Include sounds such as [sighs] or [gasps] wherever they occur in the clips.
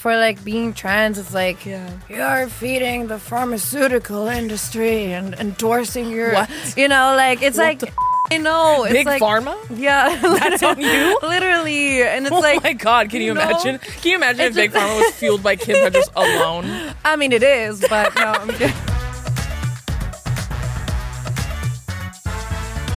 for like being trans, it's like Yeah. you're feeding the pharmaceutical industry and endorsing your, What? you know, like it's like. [laughs] I know. It's Big like, pharma? Yeah. [laughs] That's on you? [laughs] Literally. And it's Oh like, my god, can you no. imagine? Can you imagine if It's Big Pharma was fueled by Kim Petras alone? I mean, it is, but no. I'm kidding.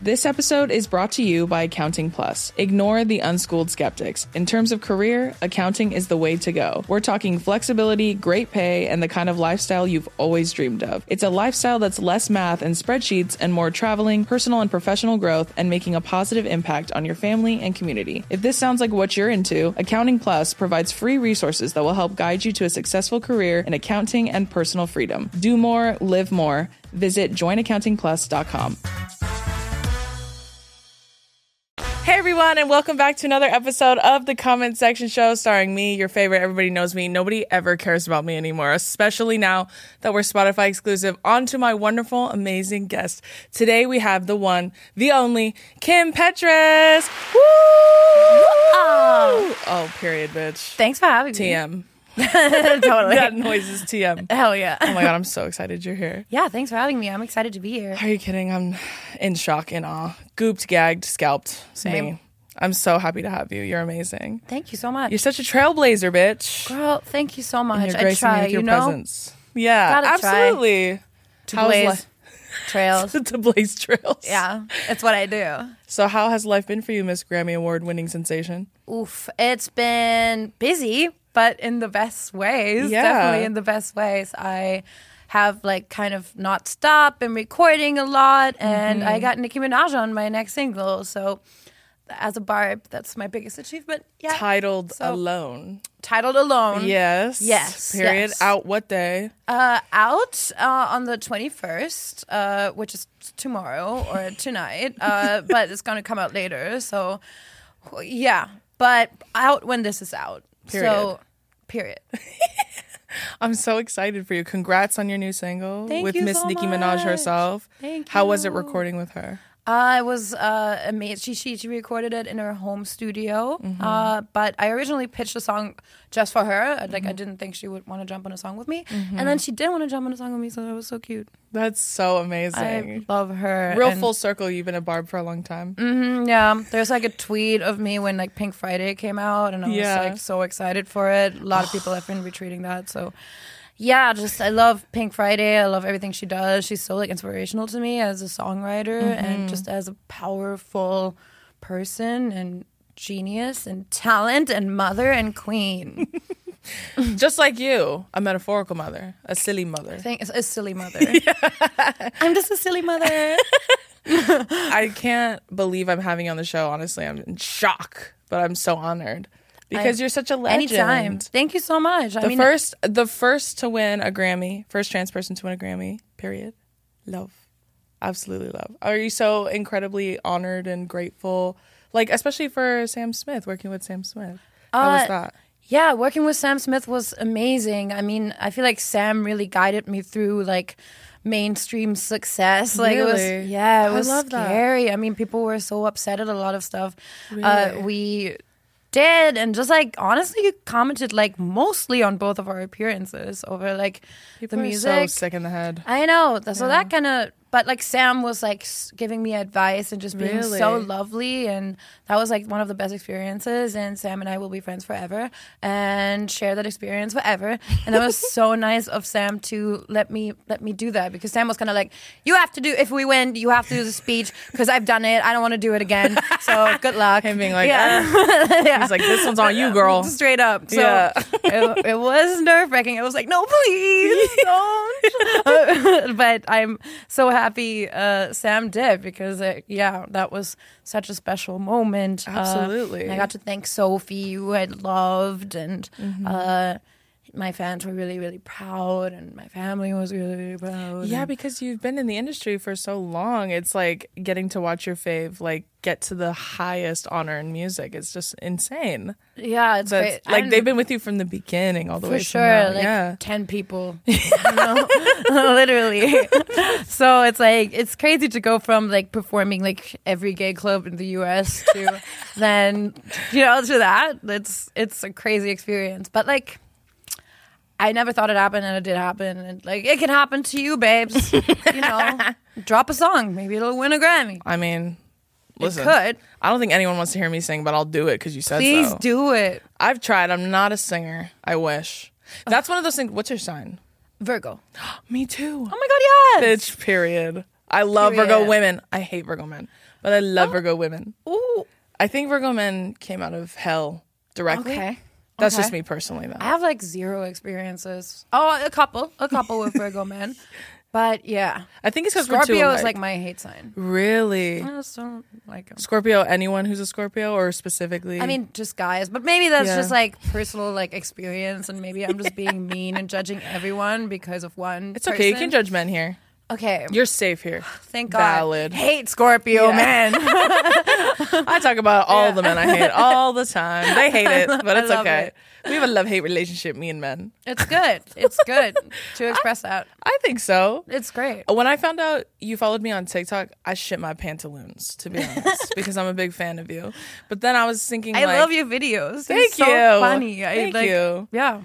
This episode is brought to you by Accounting Plus. Ignore the unschooled skeptics. In terms of career, accounting is the way to go. We're talking flexibility, great pay, and the kind of lifestyle you've always dreamed of. It's a lifestyle that's less math and spreadsheets and more traveling, personal and professional growth, and making a positive impact on your family and community. If this sounds like what you're into, Accounting Plus provides free resources that will help guide you to a successful career in accounting and personal freedom. Do more, live more. Visit joinaccountingplus.com. Everyone, and welcome back to another episode of the Comment Section Show starring me, your favorite. Everybody knows me. Nobody ever cares about me anymore, especially now that we're Spotify exclusive. On to my wonderful, amazing guest. Today we have the one, the only, Kim Petras. Woo! Oh, period, bitch. Thanks for having me. TM. [laughs] totally. That noise is TM. Hell yeah. Oh my god, I'm so excited you're here. Yeah, thanks for having me. I'm excited to be here. Are you kidding? I'm in shock, in awe, gooped, gagged, scalped. Same. Me. I'm so happy to have you. You're amazing. Thank you so much. You're such a trailblazer, bitch. Girl, thank you so much. You're I gracing me try, with your you know, presence. Yeah, Gotta absolutely. to How's blaze [laughs] trails. [laughs] to blaze trails. yeah, it's what I do. So, how has life been for you, Miss Grammy Award winning sensation? Oof, it's been busy, but in the best ways. Yeah. Definitely in the best ways. I have like kind of not stopped, been recording a lot, and Mm-hmm. I got Nicki Minaj on my next single. So as a barb, that's my biggest achievement. Yeah. Titled So- Alone. Titled Alone. Yes. Yes, Period. yes. Out what day? Uh, out uh, on the 21st, uh, which is tomorrow or [laughs] tonight, uh, but it's going to come out later. So, yeah, but out when this is out. So, period. [laughs] I'm so excited for you. Congrats on your new single Thank with you Miss so Nicki Minaj much. herself. Thank How was it recording with her? Uh, it was uh, amazing. She, she she recorded it in her home studio. Uh, but I originally pitched the song just for her. Like I didn't think she would want to jump on a song with me, and then she did want to jump on a song with me. So that was so cute. That's so amazing. I love her. Real and- full circle. You've been a barb for a long time. Mm, Yeah, there's like a tweet of me when like Pink Friday came out, and I was Yeah. like so excited for it. A lot of people have been retweeting that, so yeah, just I love Pink Friday. I love everything she does. She's so like inspirational to me as a songwriter and mm-hmm. just as a powerful person and genius and talent and mother and queen. [laughs] Just like you, a metaphorical mother, a silly mother. Thank a silly mother. [laughs] I'm just a silly mother. [laughs] I can't believe I'm having you on the show. Honestly, I'm in shock, but I'm so honored because I- you're such a legend. Anytime. Thank you so much. I The mean, first, the first to win a Grammy, first trans person to win a Grammy. Period. Love, absolutely love. Are you so incredibly honored and grateful? Like especially for Sam Smith, working with Sam Smith. How was Uh, that? Yeah, working with Sam Smith was amazing. I mean, I feel like Sam really guided me through like mainstream success. Like it Really? was yeah, it I was love that. scary. I mean, people were so upset at a lot of stuff uh, Really? we did and just like honestly you commented like mostly on both of our appearances over like People the music. so sick in the head. I know. So that kind of, but like Sam was like giving me advice and just being so lovely, and that was like one of the best experiences. And Sam and I will be friends forever and share that experience forever. And that was [laughs] so nice of Sam to let me let me do that because Sam was kind of like, "You have to do if we win, you have to do the speech because I've done it. I don't want to do it again. So good luck." Him being like, yeah. [laughs] "Uh." he's like, this one's on you, [laughs] girl. Straight up. So Yeah. it, it was nerve wracking. I was like, no, please don't. but I'm so happy uh, Sam did because, uh, yeah, that was such a special moment. Uh, Absolutely. and I got to thank Sophie, who I loved. And Mm-hmm. uh, my fans were really really proud, and my family was really really proud. Yeah, and- because you've been in the industry for so long. It's like getting to watch your fave like get to the highest honor in music. It's just insane. yeah, it's That's great. like And they've been with you from the beginning all the for way sure, now. like yeah. ten people, [laughs] know? [laughs] literally. [laughs] so it's like it's crazy to go from like performing like every gay club in the U.S. to then you know to that. It's it's a crazy experience, but like. I never thought it happened, and it did happen. And like, it can happen to you, babes. [laughs] you know, drop a song, maybe it'll win a Grammy. I mean, listen. It could. I don't think anyone wants to hear me sing, but I'll do it because you said Please so. do it, I've tried. I'm not a singer. I wish. That's one of those things. What's your sign? Virgo. [gasps] Me too. Oh my God, yes. Bitch, period. I love Virgo women. I hate Virgo men, but I love oh. Virgo women. Ooh, I think Virgo men came out of hell directly. okay. That's Okay. just me personally, though. I have like zero experiences. Oh, a couple, a couple with Virgo [laughs] men, but yeah, I think it's because Scorpio is like my hate sign. really I just don't like them. Scorpio. Anyone who's a Scorpio, or specifically? I mean, just guys, but maybe that's Yeah. just like personal like experience, and maybe I'm just being mean and judging everyone because of one. it's okay. You can judge men here. Okay, You're safe here. [sighs] thank God. valid. Hate Scorpio Yeah. men. [laughs] I talk about all the men I hate all the time. They hate it, [laughs] but it's okay. it. We have a love hate relationship, me and men. it's good. It's good to [laughs] express that. I think so. It's great. When I found out you followed me on TikTok, I shit my pantaloons, to be honest, because I'm a big fan of you. But then I was thinking, I like, love your videos. Thank so you. funny. I, Thank like, you. Yeah.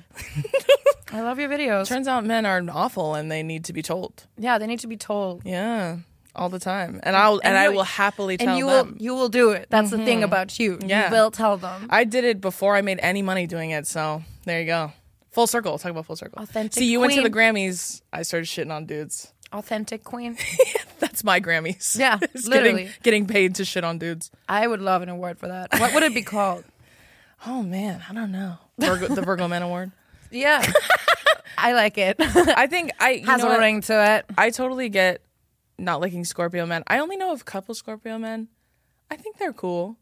I love your videos. Turns out men are awful and they need to be told. Yeah, they need to be told. Yeah, all the time, and I'll and, And I will happily tell and you them. will you will do it. That's the thing mm-hmm. about you. Yeah. You will tell them. I did it before I made any money doing it, so there you go. Full circle. Talk about full circle. Authentic See, you went to the. Grammys. I started shitting on dudes. Authentic queen. [laughs] That's my Grammys. Yeah, [laughs] literally. Getting, getting paid to shit on dudes. I would love an award for that. What would it be called? [laughs] Oh man, I don't know. Virgo, the Virgo Man Award. Yeah. [laughs] I like it. I think I you Has know a what? ring to it. I totally get not liking Scorpio men. I only know of a couple Scorpio men. I think they're cool,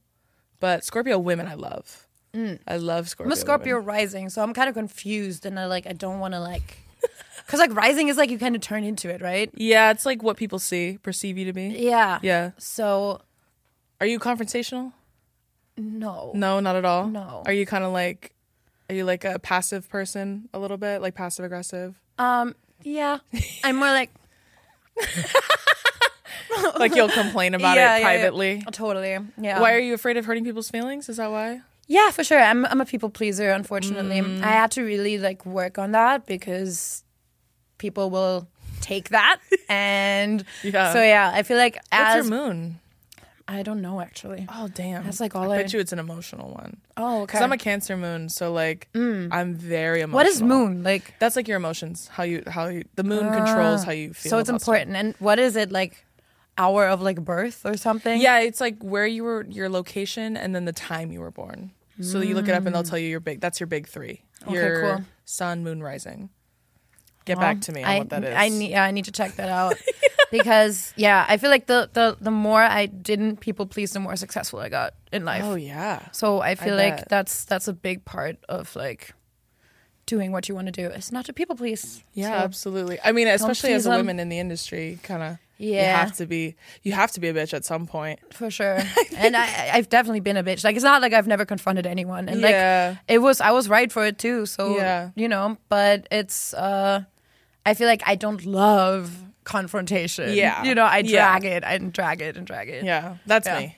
but Scorpio women I love. Mm. I love Scorpio. I'm a Scorpio women. rising, so I'm kind of confused and I like I don't want to like [laughs] cuz like rising is like you kind of turn into it, right? Yeah, it's like what people see, perceive you to be. Yeah. Yeah. So Are you confrontational? no. No, not at all. No. Are you kind of like, are you like a passive person a little bit, like passive aggressive? Um yeah. I'm more like [laughs] like you'll complain about Yeah, it yeah, yeah. privately. totally. Yeah. Why are you afraid of hurting people's feelings? Is that why? Yeah, for sure. I'm I'm a people pleaser. Unfortunately, Mm. I had to really like work on that because people will take that, [laughs] and Yeah. so yeah, I feel like What's as your moon? I don't know actually. Oh damn, That's, like, all I I- bet you it's an emotional one. Oh, okay. Because I'm a Cancer moon, so like mm. I'm very emotional. what is moon like? That's like your emotions. How you how you the moon controls ah. how you feel. So it's about stuff. important. And what is it like? Hour of like birth or something? Yeah, it's like where you were, your location, and then the time you were born. So you look it up, and they'll mm. tell you your big. That's your big three. Okay, your cool. sun, moon, rising. Get Well, back to me on I, what that is. I need. Yeah, I need to check that out [laughs] because yeah, I feel like the the the more I didn't people please, the more successful I got in life. Oh yeah. So I feel I like bet. that's that's a big part of like doing what you want to do. It's not to people please. Yeah, So, absolutely. I mean, especially as a 'em. woman in the industry, kind of. You Yeah. have to be. You have to be a bitch at some point. for sure. [laughs] and I, I've definitely been a bitch. Like it's not like I've never confronted anyone, and Yeah. like it was I was right for it too. So Yeah. you know, but it's uh, I feel like I don't love confrontation. Yeah. you know, I Yeah. drag it and drag it and drag it. Yeah, that's Yeah. me.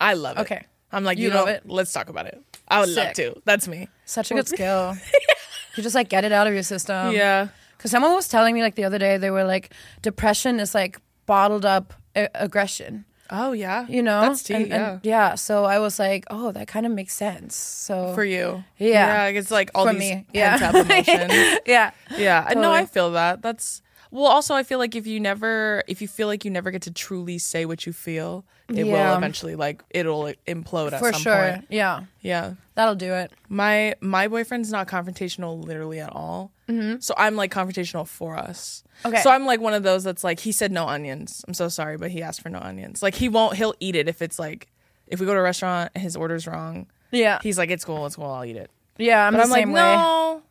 I love it. Okay. I'm like, You you, know, love it? let's talk about it. I would love to. That's me. such a good [laughs] skill. You just like get it out of your system. yeah. Because someone was telling me like the other day, they were like, depression is like bottled up a- aggression, Oh yeah. you know? That's tea. And- yeah. and yeah. So I was like, oh, that kind of makes sense. So For you. Yeah. Yeah. It's like all For these me. pent Yeah. up [laughs] emotions. yeah, Yeah, I no, I feel that. That's well. Also, I feel like if you never, if you feel like you never get to truly say what you feel, it Yeah. will eventually like it'll implode at for some sure. point. Yeah, Yeah, that'll do it. my my boyfriend's not confrontational literally at all. Mm-hmm. So I'm like confrontational for us. Okay. So I'm like one of those that's like he said no onions. I'm so sorry, but he asked for no onions. Like he won't. He'll eat it if it's like if we go to a restaurant and his order's wrong. Yeah, He's like, it's cool, it's cool, I'll eat it. yeah. I'm But the I'm like, same way. no,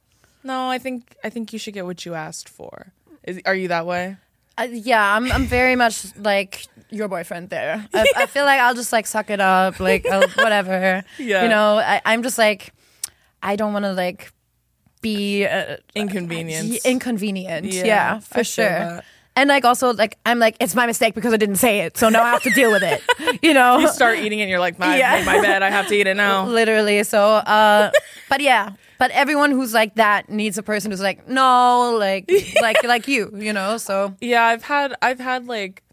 No, I think I think you should get what you asked for. Is, are you that way? Uh, yeah, I'm I'm very much like your boyfriend there. I, I feel like I'll just like suck it up, like I'll, whatever. [laughs] Yeah. You know, I, I'm just like I don't want to like be uh, Inconvenience. inconvenient. Yeah, Yeah, for sure. And like also like I'm like it's my mistake because I didn't say it, so now I have to deal with it. [laughs] You know, you start eating it and you're like, my, [laughs] Yeah. my bed, I have to eat it now. literally. So, uh, but yeah, but everyone who's like that needs a person who's like no, like [laughs] like like you, you know. So Yeah, I've had I've had like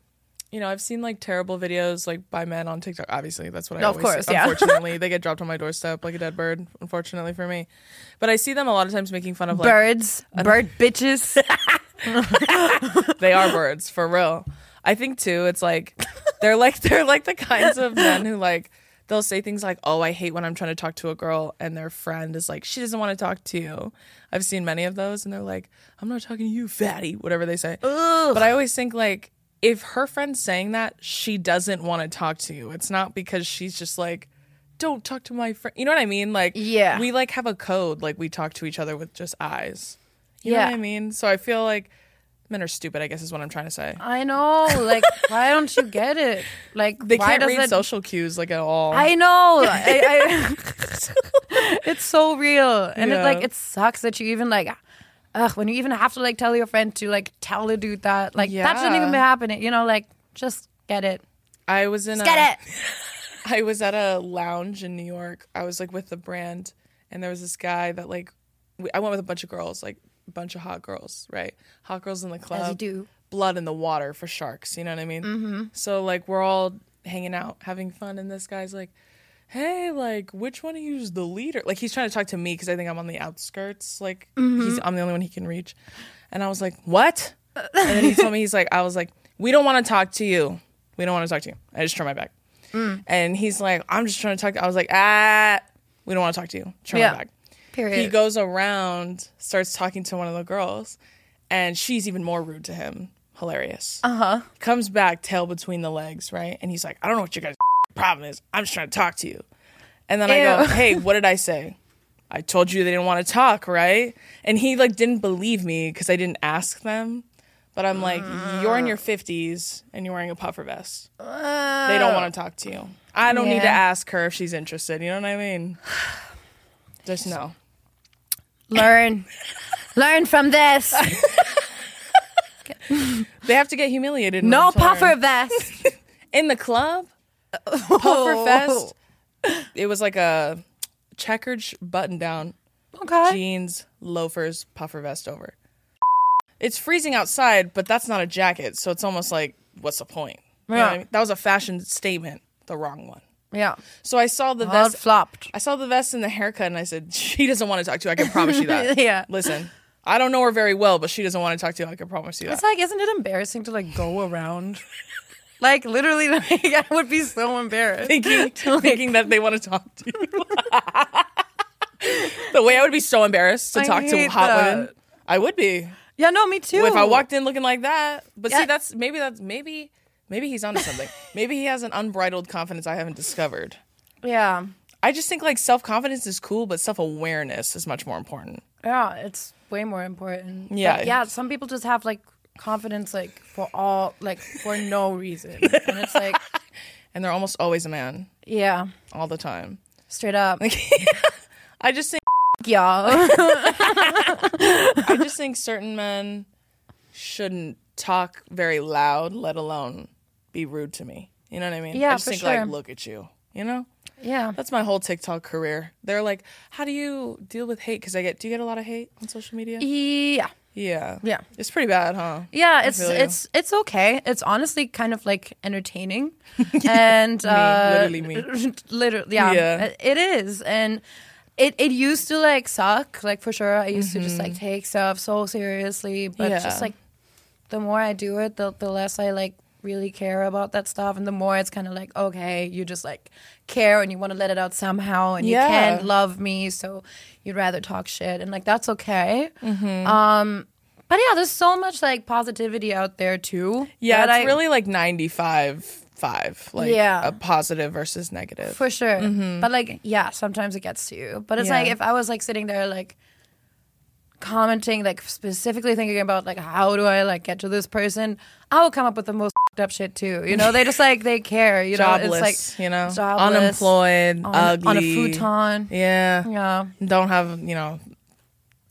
you know, I've seen like terrible videos like by men on TikTok. Obviously, that's what I Of always course, say. yeah. Unfortunately, [laughs] they get dropped on my doorstep like a dead bird, unfortunately for me. But I see them a lot of times making fun of like birds, bird [laughs] bitches. they are birds for real. I think too. It's like they're like they're like the kinds of men who like they'll say things like, "Oh, I hate when I'm trying to talk to a girl," and their friend is like, "She doesn't want to talk to you." I've seen many of those, and they're like, "I'm not talking to you, fatty," whatever they say. But I always think like if her friend's saying that, she doesn't want to talk to you. It's not because she's just like. Don't talk to my friend. You know what I mean? Like, Yeah. we like have a code. Like, we talk to each other with just eyes. You know Yeah. what I mean? So I feel like men are stupid, I guess is what I'm trying to say. I know. Like, [laughs] why don't you get it? Like, They why can't does read it? social cues like at all. I know. I, I, [laughs] [laughs] it's so real, and it Yeah. like it sucks that you even like. Ugh, when you even have to like tell your friend to like tell the dude that like that shouldn't Yeah. even be happening. You know, like just get it, I was in a, get it. I was at a lounge in New York. I was like with the brand, and there was this guy that like we, I went with a bunch of girls, like bunch of hot girls, right? Hot girls in the club. As you do. Blood in the water for sharks. You know what I mean? Mm-hmm. So like we're all hanging out, having fun, and this guy's like. Hey, like, which one of you is the leader? Like, he's trying to talk to me because I think I'm on the outskirts. Like, he's I'm the only one he can reach. And I was like, what? And then he told me, he's like, I was like, we don't want to talk to you. We don't want to talk to you. I just turned my back. And he's like, I'm just trying to talk. To-. I was like, ah, we don't want to talk to you. Turn Yeah. my back. Period. He goes around, starts talking to one of the girls, and she's even more rude to him. Hilarious. Uh Uh-huh. Comes back, tail between the legs, right? And he's like, I don't know what your guys' [laughs] problem is. I'm just trying to talk to you. And then I go, Hey, what did I say? [laughs] I told you they didn't want to talk, right? And he like didn't believe me because I didn't ask them. But I'm like, you're in your 50s and you're wearing a puffer vest. They don't want to talk to you. I don't need to ask her if she's interested. You know what I mean? [sighs] Just no. Learn, learn from this. [laughs] They have to get humiliated. No order to learn. puffer vest. [laughs] in the club. [laughs] Puffer oh. fest. It was like a checkered button down, Okay. jeans, loafers, puffer vest over. It's freezing outside, but that's not a jacket, so it's almost like, what's the point? You know what I mean? That was a fashion statement, the wrong one. Yeah. So I saw the vest. flopped. I saw the vest and the haircut, and I said, [laughs] "She doesn't want to talk to you. I can promise you [laughs] that." Yeah. Listen, I don't know her very well, but she doesn't want to talk to you. I can promise you that. It's like, isn't it embarrassing to like go around? like literally, [laughs] like I would be so embarrassed. thinking, thinking that they want to talk to you. the way I would be so embarrassed to I talk to hot that. women, I would be. Yeah, no, me too. If I walked in looking like that, but Yeah. see, that's maybe that's maybe maybe he's onto something. [laughs] maybe he has an unbridled confidence I haven't discovered. yeah, I just think like self confidence is cool, but self awareness is much more important. yeah, it's way more important. But Yeah. yeah. Some people just have like confidence, like for all, like for no reason, and it's like, [laughs] And they're almost always a man yeah, all the time. straight up, [laughs] I just think y'all. I just think certain men shouldn't talk very loud, let alone be rude to me. You know what I mean? Yeah, I just for think sure. like look at you. You know? yeah, That's my whole TikTok career. They're like, "How do you deal with hate?" Because I get, do you get a lot of hate on social media? yeah. Yeah, Yeah. It's pretty bad, huh? Yeah, it's it's it's okay. It's honestly kind of like entertaining, [laughs] and uh, literally me. [laughs] literally, yeah, Yeah. it- it is. And it it used to like suck, like for sure. I used to just like take stuff so seriously, but Mm-hmm. Yeah. just like the more I do it, the the less I like really care about that stuff, and the more it's kind of like okay, you just like care and you want to let it out somehow, and Yeah. you can't love me, so you'd rather talk shit, and like that's okay. Mm-hmm. Um, but yeah, there's so much like positivity out there too. Yeah, it's I- really like ninety-five five, like Yeah. a positive versus negative. for sure. But like, yeah, sometimes it gets to you. But it's Mm-hmm. Yeah. like if I was like sitting there like commenting, like specifically thinking about like how do I like get to this person, I will come up with the most fed up shit too. You know, they just like they care. You know, Jobless, it's like you know, jobless, unemployed, on, ugly, on a futon. Yeah, Yeah, don't have you know,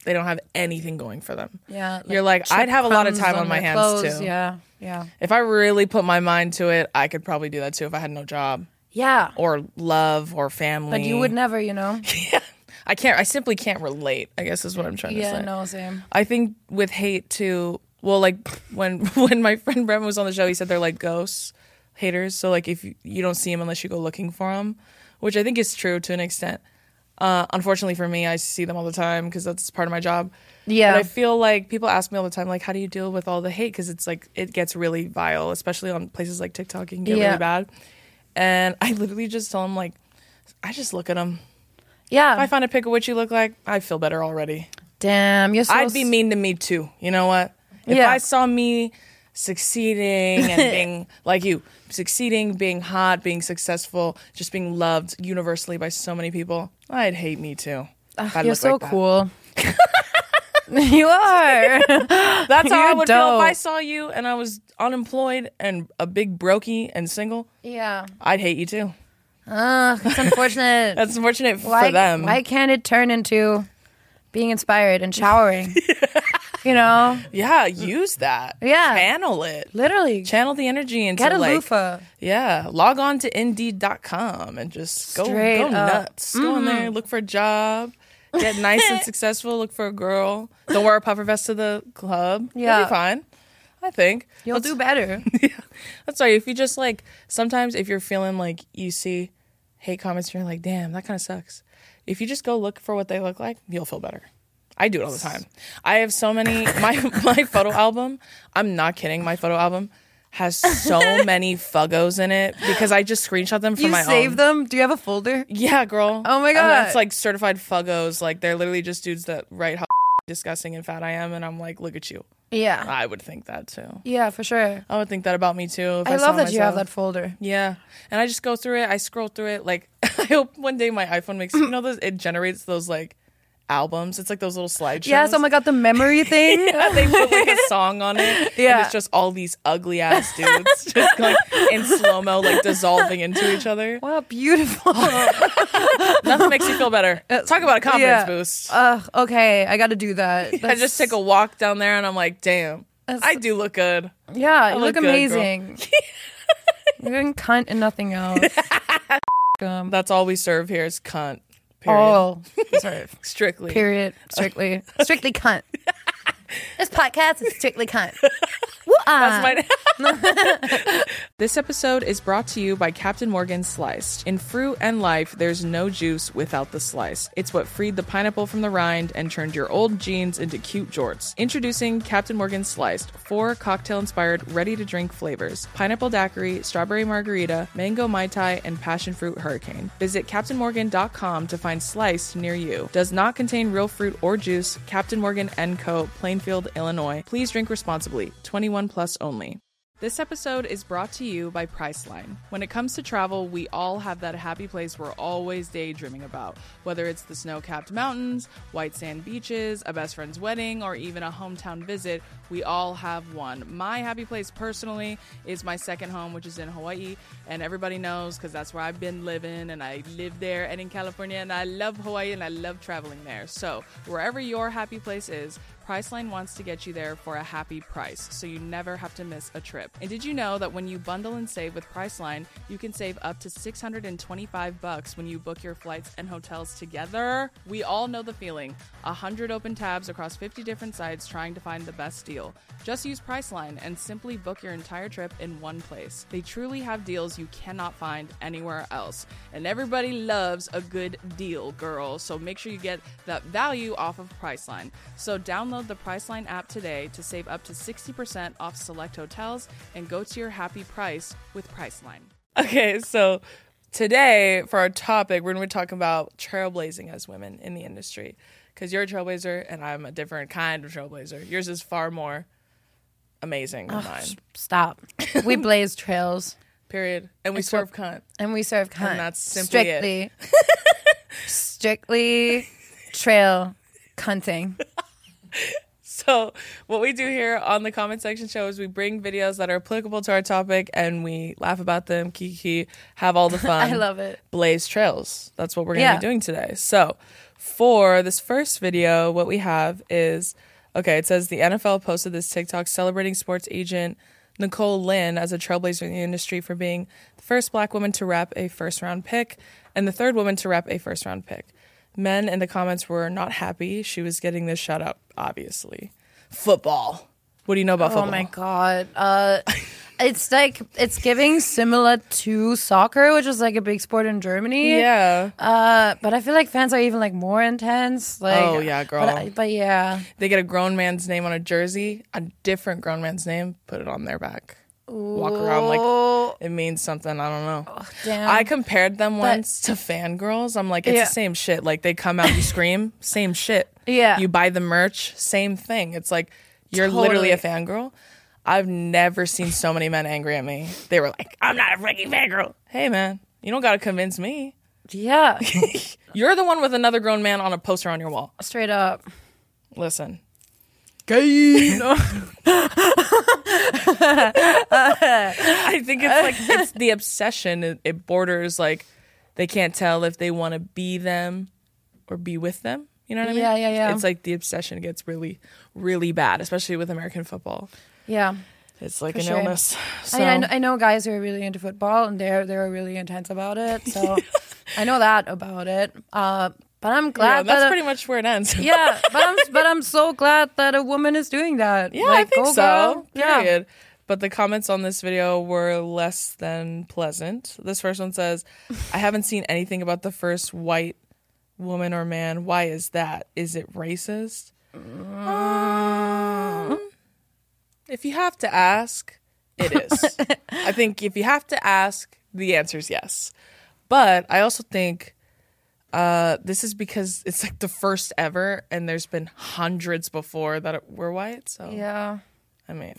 they don't have anything going for them. yeah. You're like, I'd have a lot of time on my hands, clothes. too. Yeah, yeah, If I really put my mind to it, I could probably do that too if I had no job yeah. or love or family. But you would never, you know. [laughs] Yeah. I can't. I simply can't relate. I guess is what I'm trying to say. Yeah, no, same. I think with hate too. Well, like when [laughs] when my friend Brent was on the show, he said they're like ghosts, haters. So like if you, you don't see them unless you go looking for them, which I think is true to an extent. Uh, unfortunately for me, I see them all the time because that's part of my job. Yeah. But I feel like people ask me all the time, like, how do you deal with all the hate? Because it's like it gets really vile, especially on places like TikTok. It can get Yeah. really bad. And I literally just tell them like, I just look at them. Yeah. If I find a pic of what you look like, I feel better already. Damn, you're so. I'd be mean to me too. You know what? If Yeah. I saw me succeeding and [laughs] being like you, succeeding, being hot, being successful, just being loved universally by so many people, I'd hate me too. I You're so like cool. [laughs] you are. That's how I You're would feel if I saw you and I was unemployed and a big brokey and single. yeah. I'd hate you too. Ugh, it's unfortunate. That's unfortunate [laughs] why, for them. Why can't it turn into being inspired and showering? You know, Yeah, use that. Yeah. Channel it. literally. Channel the energy into Get a like loofah. Yeah, log on to Indeed.com and just go Straight go up. Mm-hmm. nuts. Go in there, look for a job, get nice and [laughs] successful. Look for a girl. Don't wear a puffer vest to the club. Yeah, You'll be fine. I think You'll That's- do better. [laughs] Yeah. That's right. If you just like sometimes if you're feeling like you see hate comments, and you're like, damn, that kind of sucks. If you just go look for what they look like, you'll feel better. I do it all the time. I have so many my [laughs] my photo album. I'm not kidding. My photo album has so [laughs] many fuggos in it because I just screenshot them from you my save own. them? Do you have a folder? Yeah, girl. Oh my God. it's like certified fuggos. Like they're literally just dudes that write how [laughs] disgusting and fat I am, and I'm like, look at you. Yeah. I would think that too. Yeah, for sure. I would think that about me too. If I, I love that you have that folder. Yeah, and I just go through it. I scroll through it. Like I hope one day my iPhone makes you know those. It generates those like albums. It's like those little slideshows. Yes, oh my god, the memory [laughs] thing. Yeah, they put like a song on it. and Yeah. it's just all these ugly ass [laughs] dudes just like in slow mo, like dissolving into each other. Wow, beautiful. [laughs] Nothing makes you feel better. Talk about a confidence yeah. boost. Ugh, okay, I got to do that. I just take a walk down there and I'm like, damn, That's- I do look good. Yeah, you look look, good, amazing. You're cunt and nothing else. um, That's all we serve here is cunt. Period. oh, sorry. [laughs] Strictly. Period. Strictly, strictly cunt. [laughs] This podcast is strictly cunt. My uh. [laughs] This episode is brought to you by Captain Morgan Sliced. In fruit and life, there's no juice without the slice. It's what freed the pineapple from the rind and turned your old jeans into cute jorts. Introducing Captain Morgan Sliced, four cocktail inspired, ready to drink flavors pineapple daiquiri, strawberry margarita, mango mai tai, and passion fruit hurricane. Visit CaptainMorgan.com to find Sliced near you. Does not contain real fruit or juice. Captain Morgan & Co., Plainfield, Illinois. Please drink responsibly. 21 plus only. This episode is brought to you by Priceline. When it comes to travel, we all have that happy place we're always daydreaming about. Whether it's the snow capped mountains, white sand beaches, a best friend's wedding, or even a hometown visit, we all have one. My happy place personally is my second home, which is in Hawaii. And everybody knows because that's where I've been living and I live there and in California. And I love Hawaii and I love traveling there. So, wherever your happy place is, Priceline wants to get you there for a happy price, so you never have to miss a trip. And did you know that when you bundle and save with Priceline, you can save up to 625 bucks when you book your flights and hotels together? We all know the feeling. 100 open tabs across 50 different sites trying to find the best deal. Just use Priceline and simply book your entire trip in one place. They truly have deals you cannot find anywhere else. And everybody loves a good deal, girl. So make sure you get that value off of Priceline. So download the Priceline app today to save up to 60% off select hotels and go to your happy price with Priceline. Okay, so today for our topic, we're going to talk about trailblazing as women in the industry. Because you're a trailblazer and I'm a different kind of trailblazer. Yours is far more amazing than mine. Stop. We blaze trails Period. And we It's serve cunt. and we serve cunt. And that's simply it. strictly, [laughs] strictly trail cunting. So, what we do here on the comment section show is we bring videos that are applicable to our topic and we laugh about them, kiki, have all the [laughs] fun. I love it. Blaze trails. That's what we're going to Yeah. be doing today. So, for this first video, what we have is okay, it says the NFL posted this TikTok celebrating sports agent Nicole Lynn as a trailblazer in the industry for being the first black woman to rep a first round pick and the third woman to rep a first round pick. Men in the comments were not happy. She was getting this shout out, obviously. Football. What do you know about football? Oh my god. Uh it's like it's giving similar to soccer, which is like a big sport in Germany. Yeah. Uh, but I feel like fans are even like more intense. Like, Oh, yeah, girl. But, I- but yeah, They get a grown man's name on a jersey, a different grown man's name, put it on their back. Walk around like Oh, it means something. I don't know. Oh, damn. I compared them once to fangirls. I'm like, it's Yeah. the same shit. Like they come out, you [laughs] scream, same shit. Yeah. You buy the merch, same thing. It's like you're literally a fangirl. I've never seen so many men angry at me. They were like, I'm not a freaking fangirl. Hey man, you don't gotta convince me. yeah, [laughs] You're the one with another grown man on a poster on your wall. straight up. Listen. [laughs] I think it's like it's the obsession. It, it borders like they can't tell if they want to be them or be with them. You know what I mean? Yeah, yeah, yeah. It's like the obsession gets really, really bad, especially with American football. Yeah. It's like For an sure. illness. So I, mean, I, know, I know guys who are really into football and they're they're really intense about it. So [laughs] I know that about it. Uh, but I'm yeah, glad that's that pretty much where it ends. [laughs] yeah, [laughs] but I'm but I'm so glad that a woman is doing that. Yeah, Like, I think go so. girl. Yeah. But the comments on this video were less than pleasant. This first one says, I haven't seen anything about the first white woman or man. Why is that? Is it racist? Um, if you have to ask, it is. [laughs] I think if you have to ask, the answer is yes. But I also think uh, this is because it's like the first ever, and there's been hundreds before that were white. So Yeah. I mean,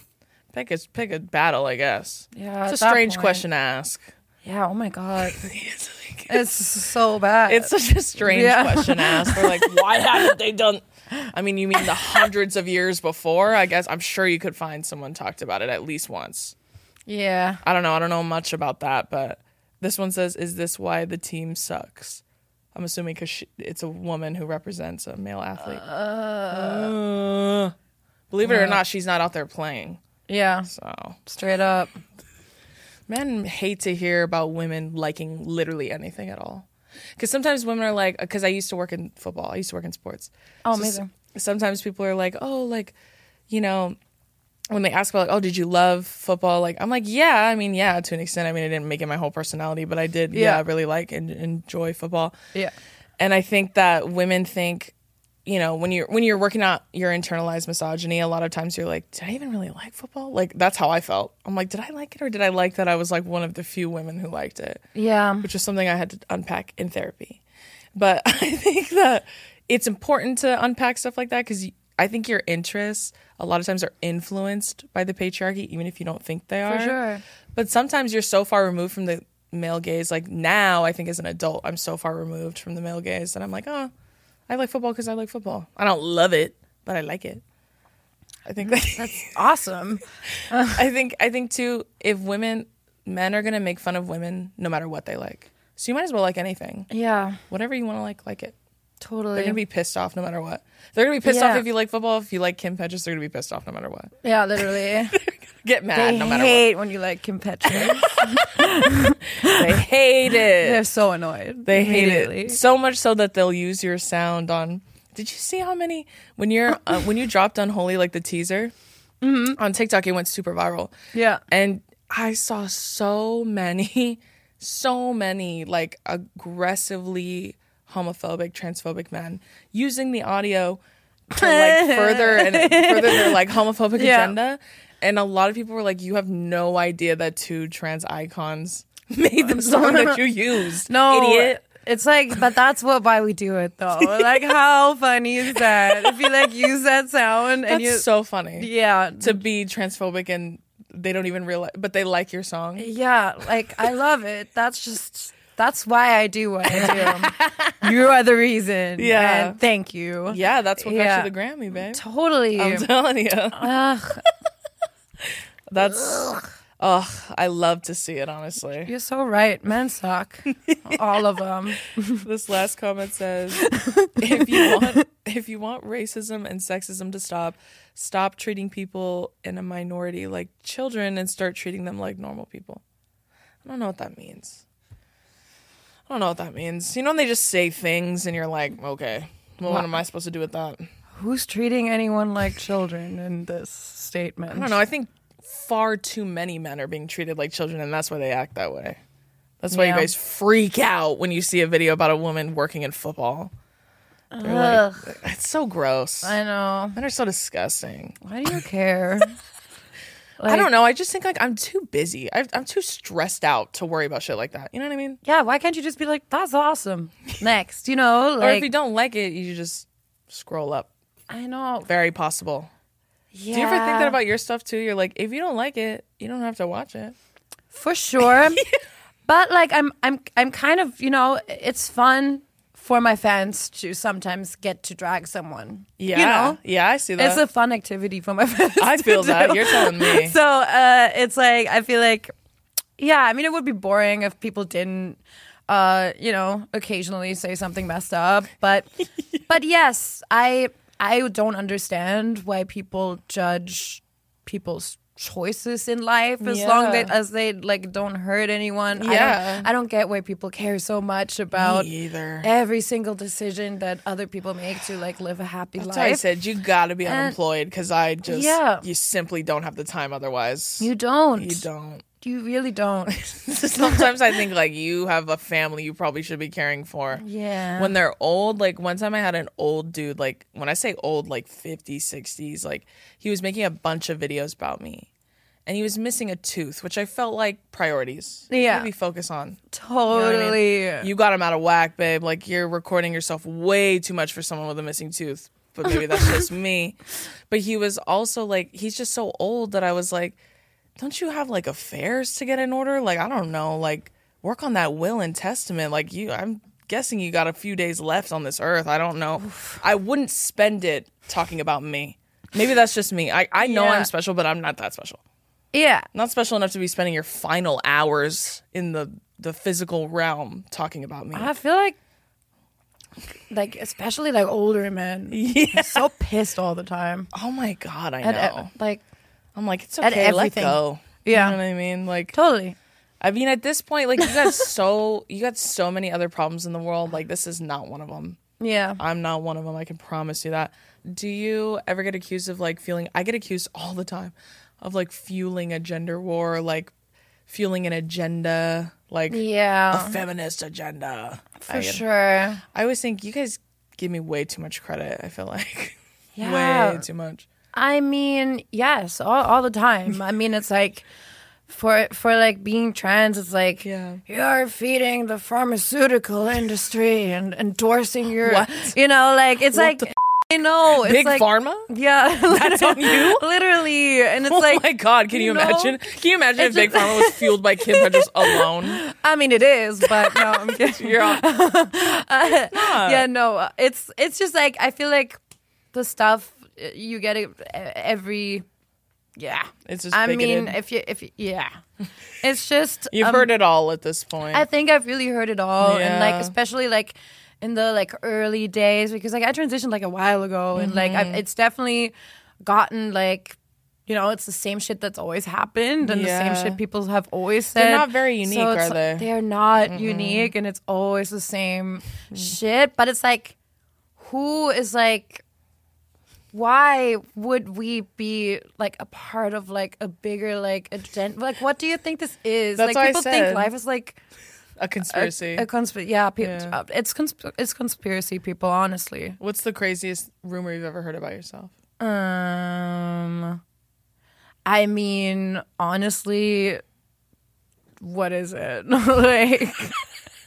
pick a pick a battle, I guess. Yeah, it's a strange point. question to ask. Yeah. Oh my god. [laughs] it's, like- [laughs] It's so bad. it's such a strange Yeah. question to ask. We're like, why haven't they done? I mean, you mean the [laughs] hundreds of years before? I guess I'm sure you could find someone talked about it at least once. yeah. I don't know. I don't know much about that, but this one says, "Is this why the team sucks?" I'm assuming because it's a woman who represents a male athlete. Uh, believe it or not, she's not out there playing. Yeah. So Straight up. men hate to hear about women liking literally anything at all. Because sometimes women are like, because I used to work in football, I used to work in sports. Oh, So amazing. sometimes people are like, oh, like, you know, when they ask about like, oh, did you love football? Like, I'm like, yeah. I mean, yeah, to an extent. I mean, I didn't make it my whole personality, but I did, yeah, Yeah. really like and enjoy football. Yeah. And I think that women think, you know, when you're when you're working out your internalized misogyny, a lot of times you're like, did I even really like football? Like that's how I felt. I'm like, did I like it or did I like that I was like one of the few women who liked it? Yeah. Which is something I had to unpack in therapy. But [laughs] I think that it's important to unpack stuff like that because I think your interests a lot of times are influenced by the patriarchy, even if you don't think they are. For sure. But sometimes you're so far removed from the male gaze. Like now, I think as an adult, I'm so far removed from the male gaze that I'm like, oh, I like football because I like football. I don't love it, but I like it. I think [laughs] That's awesome. [laughs] I think I think too. If women, men are gonna make fun of women no matter what they like. So you might as well like anything. Yeah. Whatever you want to like, like it. Totally. They're gonna be pissed off no matter what. They're gonna be pissed off if you like football. If you like Kim Petras, they're gonna be pissed off no matter what. yeah, literally. [laughs] Get mad they no matter what. hate when you like Kim Petras. [laughs] They hate it. They're so annoyed. They hate it so much so that they'll use your sound on. Did you see how many when you're uh, [laughs] when you dropped Unholy like the teaser on TikTok? It went super viral. Yeah. and I saw so many, so many like aggressively homophobic, transphobic men using the audio to like [laughs] further and further their like homophobic Yeah. agenda. And a lot of people were like, "You have no idea that two trans icons [laughs] made the song that you [laughs] used, No, idiot." It's like, but that's what why we do it though. Like, how funny is that? If you like use that sound and That's you, so funny yeah, to be transphobic and they don't even realize, but they like your song. yeah, like I love it. That's just that's why I do what I do. [laughs] you are the reason. Yeah. And thank you. Yeah, that's what Yeah. got you the Grammy, babe. Totally. I'm telling you. Ugh, [laughs] That's oh, I love to see it. Honestly, you're so right. Men suck. [laughs] All of them. this last comment says, "If you want, if you want racism and sexism to stop, stop treating people in a minority like children and start treating them like normal people." I don't know what that means. I don't know what that means. You know, when they just say things and you're like, okay, well, what am I supposed to do with that? Who's treating anyone like children in this statement? I don't know. I think far too many men are being treated like children, and that's why they act that way. That's why you guys freak out when you see a video about a woman working in football. Like, it's so gross. I know. Men are so disgusting. Why do you care? [laughs] I don't know. I just think like I'm too busy. I, I'm too stressed out to worry about shit like that. You know what I mean? Yeah, why can't you just be like, that's awesome? [laughs] Next, you know? or if you don't like it, you just scroll up. I know. Very possible. Yeah. Do you ever think that about your stuff too? You're like, if you don't like it, you don't have to watch it. For sure. [laughs] but like I'm I'm I'm kind of, you know, it's fun for my fans to sometimes get to drag someone. Yeah. You know? Yeah, I see that. It's a fun activity for my [laughs] fans. I feel that. do. You're telling me. [laughs] So uh it's like I feel like yeah, I mean it would be boring if people didn't uh, you know, occasionally say something messed up. But [laughs] but yes, I I don't understand why people judge people's choices in life as long that as they like don't hurt anyone. I Yeah. don't, I don't get why people care so much about every single decision that other people make to like live a happy That's why I said you got to be And- unemployed because I just Yeah. you simply don't have the time otherwise. you don't. You don't. You really don't. [laughs] Sometimes I think like you have a family you probably should be caring for. yeah. When they're old, like one time I had an old dude, like when I say old, like 50s, 60s, like he was making a bunch of videos about me. And he was missing a tooth, which I felt like priorities. Yeah. Maybe focus on. You know I mean? totally. You got him out of whack, babe. Like you're recording yourself way too much for someone with a missing tooth. But maybe that's just [laughs] me. But he was also like, he's just so old that I was like, don't you have like affairs to get in order? Like, I don't know, like work on that will and testament. Like you, I'm guessing you got a few days left on this earth. I don't know. I wouldn't spend it talking about me. Maybe that's just me. I, I know Yeah. I'm special, but I'm not that special. yeah. Not special enough to be spending your final hours in the the physical realm talking about me. I feel like like especially like older men. [laughs] Yeah. So pissed all the time. Oh my god, I know. like I'm like, it's okay, let go. Yeah. You know what I mean? Like totally. I mean at this point, like you got so [laughs] you got so many other problems in the world. Like this is not one of them. Yeah. I'm not one of them. I can promise you that. Do you ever get accused of like feeling I get accused all the time of like fueling a gender war, like fueling an agenda, like Yeah. a feminist agenda. for I, sure. I always think you guys give me way too much credit. I feel like [laughs] Yeah. way too much. I mean, yes, all, all the time. I mean, it's like for for like being trans, it's like Yeah. you're feeding the pharmaceutical industry and endorsing your, What? you know, like it's like the I know it's Big like pharma? yeah, [laughs] That's on you? [laughs] literally, and it's oh like my god, can you, you know, imagine? Can you imagine if it's Big Pharma was [laughs] fueled by Kim Petras alone? I mean, it is, but no, I'm kidding. You're on. yeah, no, it's it's just like I feel like the stuff uh, you get it every. Yeah, It's just I bigoted. mean, if you if you, yeah, it's just [laughs] You've um, heard it all at this point. I think I've really heard it all, and like especially like in the like early days because like I transitioned like a while ago, and like Mm-hmm. I've, it's definitely gotten like. You know, it's the same shit that's always happened, and the same shit people have always said. They're not very unique, So are they? They're not unique, and it's always the same Mm. shit. But it's like, who is like, why would we be like a part of like a bigger like agenda? Like, what do you think this is? That's like, people think life is like a conspiracy. a, a conspiracy. Yeah, pe- Yeah. uh, it's consp- it's conspiracy people. Honestly, What's the craziest rumor you've ever heard about yourself? um, I mean, honestly, what is it [laughs] like?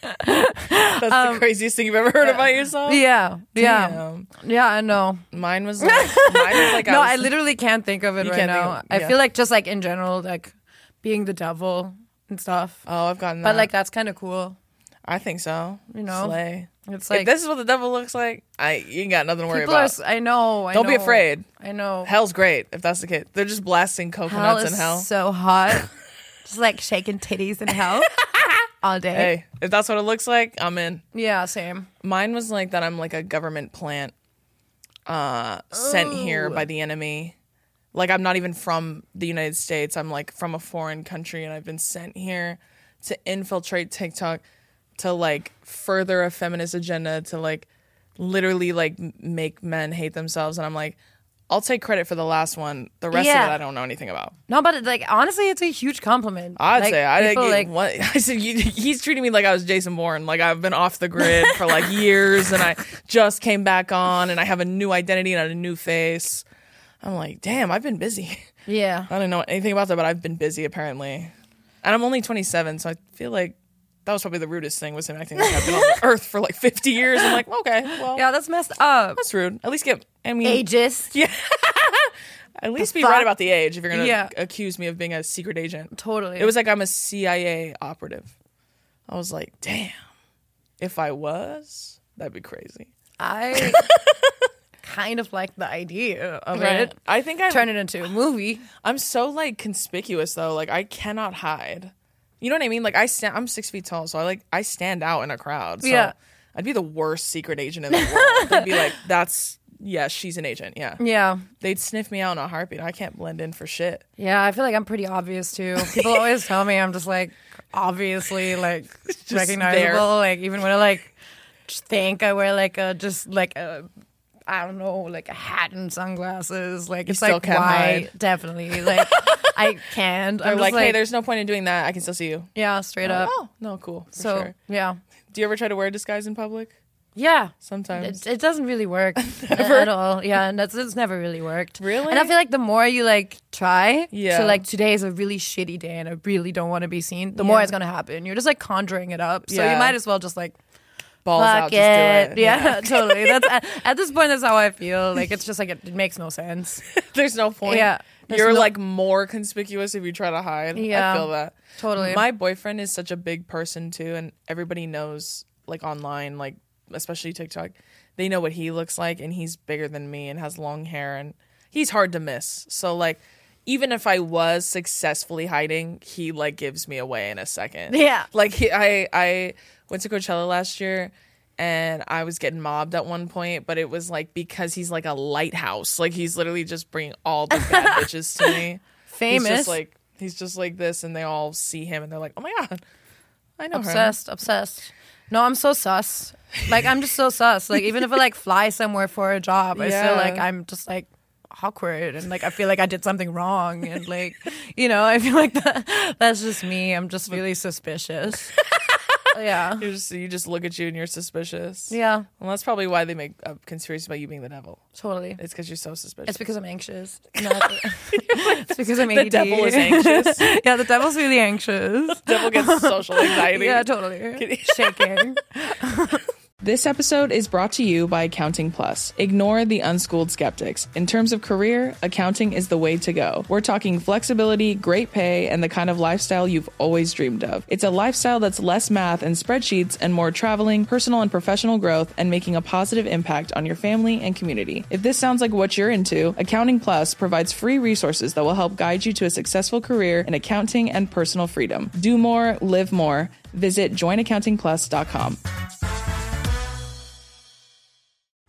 That's the craziest thing you've ever heard about yourself? Um, Yeah, yeah, Damn. yeah. I know. Mine was [laughs] like, mine was like no, was- I literally can't think of it You right now. of- I feel like just like in general, like being the devil and stuff. Oh, I've gotten that. But like that's kind of cool. I think so. You know? Slay. It's if like this is what the devil looks like, I you ain't got nothing to worry people are. about. know. I know. Don't be afraid. I know. Hell's great if that's the case. They're just blasting Hell coconuts is in hell. so hot. [laughs] Just like shaking titties in hell [laughs] all day. hey, if that's what it looks like, I'm in. Yeah, same. Mine was like that I'm like a government plant uh sent here by the enemy. Like I'm not even from the United States. I'm like from a foreign country and I've been sent here to infiltrate TikTok to like further a feminist agenda to like literally like make men hate themselves and I'm like I'll take credit for the last one. The rest Yeah. of it I don't know anything about. No, but like honestly, it's a huge compliment. I'd Like, say I people, didn't like what [laughs] I said. You, he's treating me like I was Jason Bourne. Like I've been off the grid for like [laughs] years, and I just came back on, and I have a new identity and a new face. I'm like, damn, I've been busy. yeah. I don't know anything about that, but I've been busy apparently, and I'm only 27, so I feel like that was probably the rudest thing was him acting like I've been on the earth for like 50 years. I'm like, okay, well, Yeah, that's messed up. that's rude. At least get. I mean, Ageist. Yeah. [laughs] At least be fuck? right about the age if you're gonna Yeah. accuse me of being a secret agent. Totally. It was like I'm a CIA operative. I was like, damn, if I was, that'd be crazy. I [laughs] kind of like the idea of it. I think I Turn it into a movie. I'm so like conspicuous though. Like I cannot hide. You know what I mean? Like I stand. I'm six feet tall, so I like I stand out in a crowd. So Yeah. I'd be the worst secret agent in the world. They'd be like, [laughs] that's yeah, she's an agent. Yeah. Yeah. They'd sniff me out in a heartbeat. I can't blend in for shit. Yeah, I feel like I'm pretty obvious too. People always tell me I'm just like obviously like [laughs] recognizable. there. Like even when I like think I wear like a just like a I don't know, like a hat and sunglasses. Like it's still like why hide. definitely. Like I [laughs] can't. I'm like, just hey, there's no point in doing that. I can still see you. Yeah, straight up. Oh no, cool. So sure. yeah. Do you ever try to wear a disguise in public? Yeah. Sometimes. It, it doesn't really work [laughs] at all. Yeah, and that's it's never really worked. Really? And I feel like the more you like try, Yeah. so like today is a really shitty day and I really don't want to be seen. The more it's gonna happen. You're just like conjuring it up. So Yeah. you might as well just like Balls fuck out, it. just do it. Yeah, [laughs] totally. That's at, at this point. That's how I feel. Like it's just like it, it makes no sense. [laughs] There's no point. Yeah. There's You're no- like more conspicuous if you try to hide. Yeah. I feel that. Totally. My boyfriend is such a big person too, and everybody knows like online, like especially TikTok, they know what he looks like, and he's bigger than me and has long hair, and he's hard to miss. So like, even if I was successfully hiding, he like gives me away in a second. Yeah. Like he, I I went to Coachella last year. And I was getting mobbed at one point, but it was like because he's like a lighthouse. Like he's literally just bringing all the bad [laughs] bitches to me. Famous, He's just like he's just like this, and they all see him, and they're like, "Oh my god, I know her." obsessed, obsessed. No, I'm so sus. Like I'm just so sus. Like even if I like fly somewhere for a job, I Yeah. feel like I'm just like awkward and like I feel like I did something wrong and like you know I feel like that that's just me. I'm just really suspicious. [laughs] yeah, [laughs] You just you just look at you and you're suspicious. yeah, Well, that's probably why they make a conspiracy about you being the devil. totally. It's because you're so suspicious. It's because I'm anxious. [laughs] Not- [laughs] it's because I'm ADD. the devil is anxious. yeah, the devil's really anxious. The devil gets social anxiety. Yeah, totally. Shaking. This episode is brought to you by Accounting Plus. Ignore the unschooled skeptics. In terms of career, accounting is the way to go. We're talking flexibility, great pay, and the kind of lifestyle you've always dreamed of. It's a lifestyle that's less math and spreadsheets and more traveling, personal and professional growth, and making a positive impact on your family and community. If this sounds like what you're into, Accounting Plus provides free resources that will help guide you to a successful career in accounting and personal freedom. Do more, live more. Visit joinaccountingplus.com.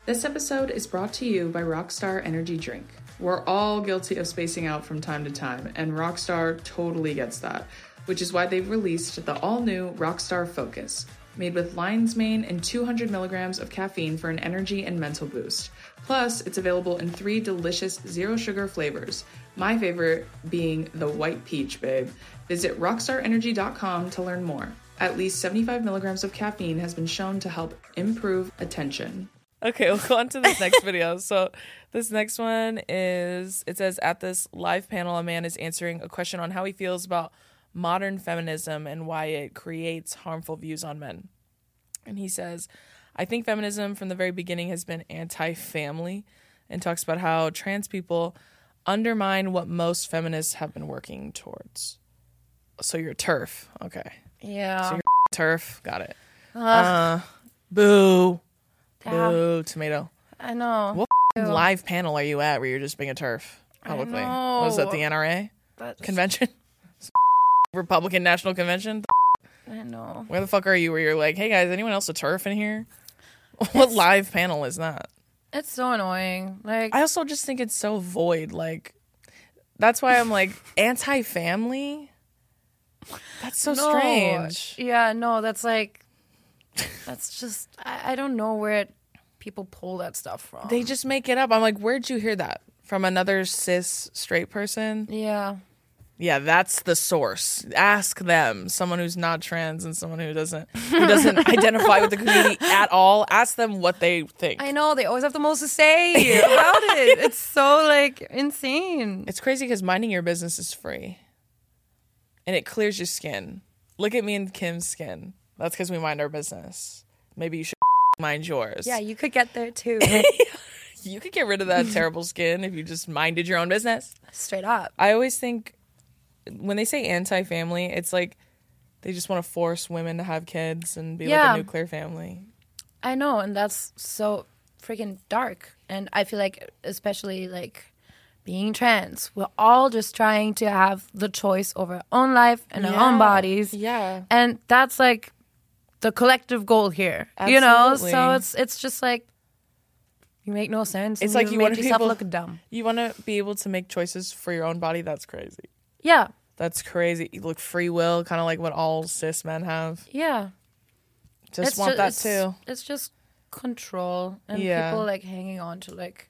This episode is brought to you by Rockstar Energy Drink. We're all guilty of spacing out from time to time, and Rockstar totally gets that, which is why they've released the all new Rockstar Focus, made with lion's mane and 200 milligrams of caffeine for an energy and mental boost. Plus, it's available in three delicious zero sugar flavors, my favorite being the white peach, babe. Visit rockstarenergy.com to learn more. At least 75 milligrams of caffeine has been shown to help improve attention. Okay, we'll go on to this next video. [laughs] So, this next one is it says at this live panel, a man is answering a question on how he feels about modern feminism and why it creates harmful views on men. And he says, I think feminism from the very beginning has been anti family and talks about how trans people undermine what most feminists have been working towards. So, you're TERF. Okay. Yeah. So TERF. Got it. Uh, boo. Yeah, Boo. Tomato. I know. What Ew. live panel are you at where you're just being a TERF publicly? What was that, the NRA That's- convention? [laughs] Republican National Convention? I know. Where the fuck are you where you're like, hey guys, anyone else a TERF in here? [laughs] What live panel is that? It's so annoying. Like, I also just think it's so void. Like, that's why I'm like [laughs] anti family. That's so no. strange. Yeah, no, that's like, that's just, I, I don't know where people pull that stuff from. They just make it up. I'm like, where'd you hear that? From another cis straight person? yeah. Yeah, that's the source. Ask them, someone who's not trans and someone who doesn't who doesn't [laughs] identify with the community at all. Ask them what they think. I know they always have the most to say [laughs] about it. It's so like insane. It's crazy because minding your business is free, and it clears your skin. Look at me and Kim's skin. That's because we mind our business. Maybe you should [laughs] mind yours. Yeah, you could get there too. [laughs] you could get rid of that [laughs] terrible skin if you just minded your own business. Straight up. I always think when they say anti-family, it's like they just want to force women to have kids and be like a nuclear family. I know, and that's so freaking dark. And I feel like, especially like being trans, we're all just trying to have the choice over our own life and our own bodies. Yeah. And that's like the collective goal here. You know? So it's it's just like you make no sense. It's like you make want yourself people- look dumb. You want to be able to make choices for your own body. That's crazy. Yeah. That's crazy. You look free will, kind of like what all cis men have. Yeah. Just It's want that it's- too. It's just control and Yeah. people like hanging on to like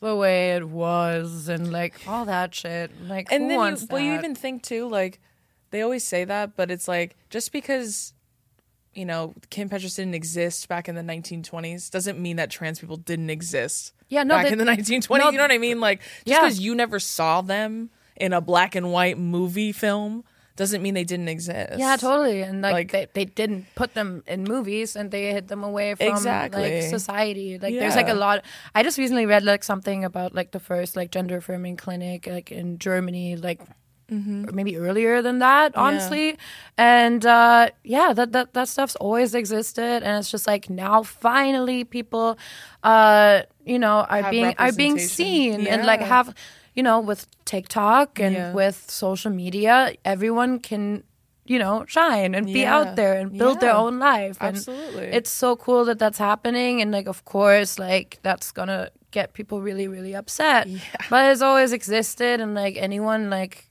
the way it was and like all that shit. Like And then you, well, you even think too, like they always say that, but it's like just because you know Kim Petras didn't exist back in the 1920s doesn't mean that trans people didn't exist. Yeah, no, back in the 1920s, no, you know what I mean? Like just Yeah. because you never saw them in a black and white movie film doesn't mean they didn't exist. Yeah, totally. And like, Like- they, they didn't put them in movies and they hid them away from Exactly. like society. Like there's like a lot I just recently read like something about like the first like gender affirming clinic like in Germany like Mm-hmm. or maybe earlier than that, honestly. And uh yeah, that, that that stuff's always existed and it's just like now finally people uh you know are Have being are being seen and like have you know with TikTok and Yeah. with social media everyone can you know shine and be Yeah. out there and build their own life and Absolutely. it's so cool that that's happening and like of course like that's gonna get people really really upset but it's always existed and like anyone like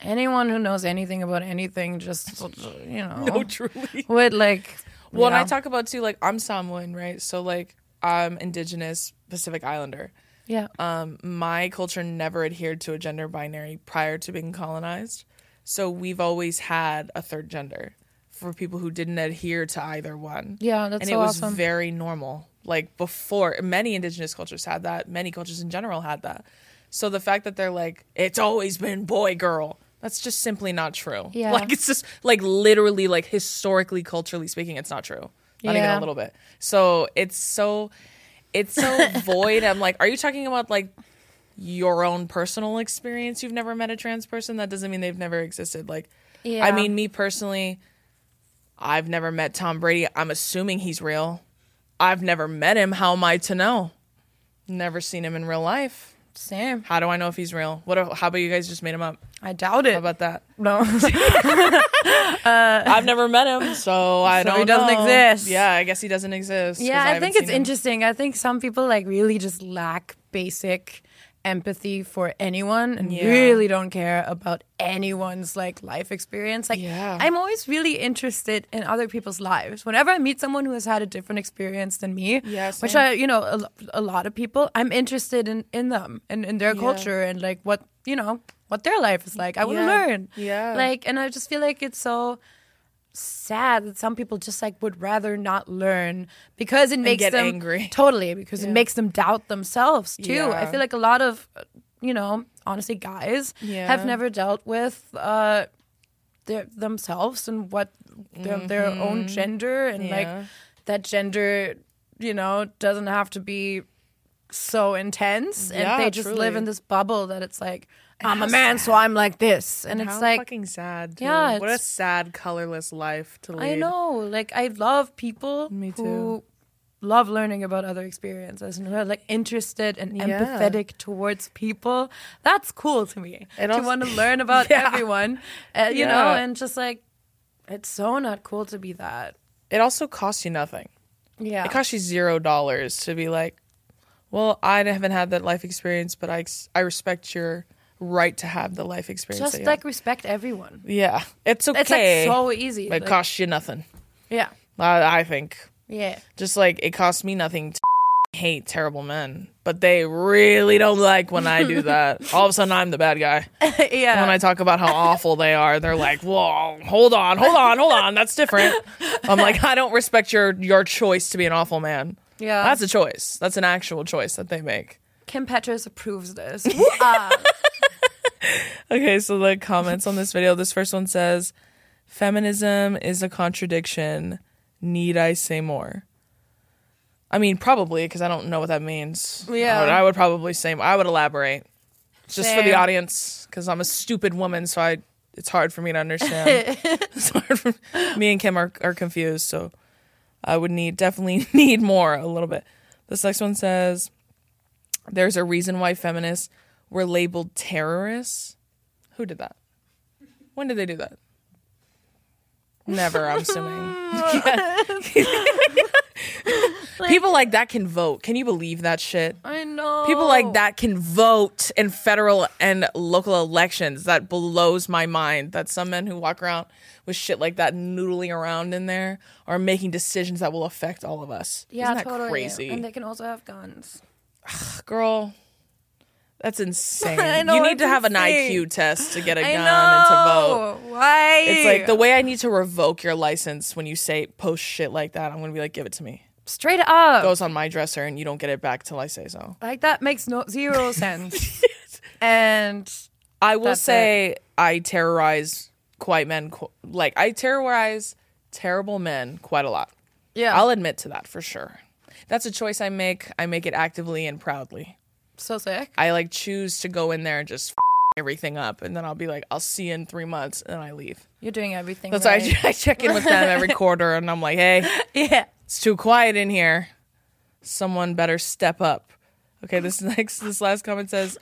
anyone who knows anything about anything just you [laughs] know no, truly. would like Well, and I talk about too, like I'm Samoan, right? So like I'm Indigenous Pacific Islander. yeah Um, my culture never adhered to a gender binary prior to being colonized, so we've always had a third gender for people who didn't adhere to either one. Yeah, that's and so it was awesome. very normal. Like before, many Indigenous cultures had that. Many cultures in general had that. So the fact that they're like, it's always been boy girl. That's just simply not true. Yeah. Like it's just like literally like historically culturally speaking it's not true. Not even a little bit. So it's so it's so [laughs] void. I'm like, are you talking about like your own personal experience? You've never met a trans person? That doesn't mean they've never existed. Like yeah I mean, me personally, I've never met Tom Brady. I'm assuming he's real. I've never met him. How am I to know? Never seen him in real life. Same How do I know if he's real? What? How about you guys just made him up? i doubt it How about that? no [laughs] [laughs] uh, I've never met him, so I So don't. he doesn't know. exist. Yeah, I guess he doesn't exist. Yeah, I, haven't think it's seen him. interesting. I think some people like really just lack basic empathy for anyone and Yeah. really don't care about anyone's like life experience. Like Yeah. I'm always really interested in other people's lives. Whenever I meet someone who has had a different experience than me, Yeah, which. I, you know, a, a lot of people, I'm interested in in them and in their culture and like what, you know, what their life is like. I want to learn. Yeah. Like and I just feel like it's so sad that some people just like would rather not learn because it makes them angry. [laughs] totally because it makes them doubt themselves too. I feel like a lot of uh, you know honestly guys Yeah. have never dealt with uh their themselves and what their their own gender and like Mm-hmm. That gender you know doesn't have to be so intense and Yeah, they just live in this bubble that it's like I'm a man, so I'm like this, and it's How like fucking sad. Yeah, what a sad, colorless life to lead. I know, like I love people Me who too. love learning about other experiences and who are like interested and Yeah. empathetic towards people. That's cool to me. It to also- want to [laughs] learn about Yeah. everyone, uh, you know, and just like it's so not cool to be that. It also costs you nothing. Yeah, It costs you zero dollars to be like, well, I haven't had that life experience, but I I respect your right to have the life experience. just like have." respect everyone. yeah, it's okay. It's like so easy. it Like, costs you nothing. yeah, I, I think yeah. just like it costs me nothing to [laughs] hate terrible men, but they really don't like when I do [laughs] that. All of a sudden, I'm the bad guy. [laughs] yeah. when I talk about how awful they are, they're like, "Whoa, hold on, hold on, hold on, that's different." I'm like, I don't respect your your choice to be an awful man. Yeah. That's a choice. That's an actual choice that they make. Kim Petras approves this. [laughs] uh, [laughs] Okay, so the comments on this video. This first one says, "Feminism is a contradiction. Need I say more?" I mean, probably because I don't know what that means. Yeah. I would, I would probably say. I would elaborate just for the audience because I'm a stupid woman, so I it's hard for me to understand. [laughs] it's hard for me and Kim are are confused, so I would need definitely [laughs] need more a little bit. This next one says, "There's a reason why feminists were labeled terrorists." Who did that? When did they do that? Never, I'm assuming. [laughs] [laughs] People like that can vote. Can you believe that shit? I know. People like that can vote in federal and local elections. That blows my mind that some men who walk around with shit like that noodling around in there are making decisions that will affect all of us. Yeah, Isn't that totally. crazy? And they can also have guns. Girl, that's insane. [laughs] Know, you need to have an. IQ test to get a I gun know. and to vote. Why? It's like the way I need to revoke your license when you say post shit like that. I'm gonna be like, give it to me. Straight up. Goes on my dresser, and you don't get it back till I say so. like that makes no zero [laughs] sense. and I will That's say I terrorize quite men. qu- Like I terrorize terrible men quite a lot. yeah, I'll admit to that for sure. That's a choice I make. I make it actively and proudly. so sick. I like choose to go in there and just f- everything up, and then I'll be like, I'll see you in three months, and then I leave. You're doing everything. That's right. why I, I check in with them every [laughs] quarter, and I'm like, hey, yeah. It's too quiet in here. Someone better step up. Okay, this [laughs] next this last comment says,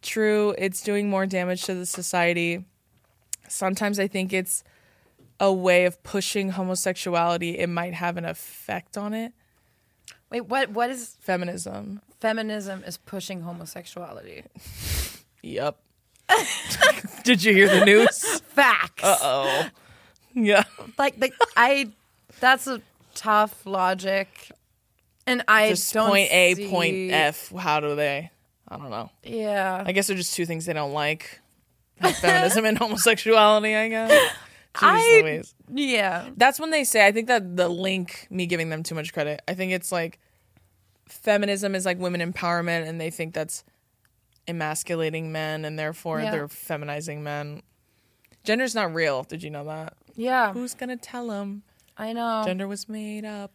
"True, it's doing more damage to the society. Sometimes I think it's a way of pushing homosexuality. It might have an effect on it. Wait, what? What is Feminism. feminism? Is pushing homosexuality? [laughs] Yep. [laughs] Did you hear the news? Facts. Uh oh, yeah. Like, like I. That's a tough logic, and I Just don't point A, see- point F. How do they? I don't know. Yeah. I guess they're just two things they don't like: feminism and [laughs] homosexuality. I guess. Jeez I- Louise. yeah. That's when they say. I think that the link, me giving them too much credit. I think it's like feminism is like women empowerment, and they think that's emasculating men, and therefore Yeah. they're feminizing men. Gender's not real. Did you know that? Yeah. Who's gonna tell them? I know. Gender was made up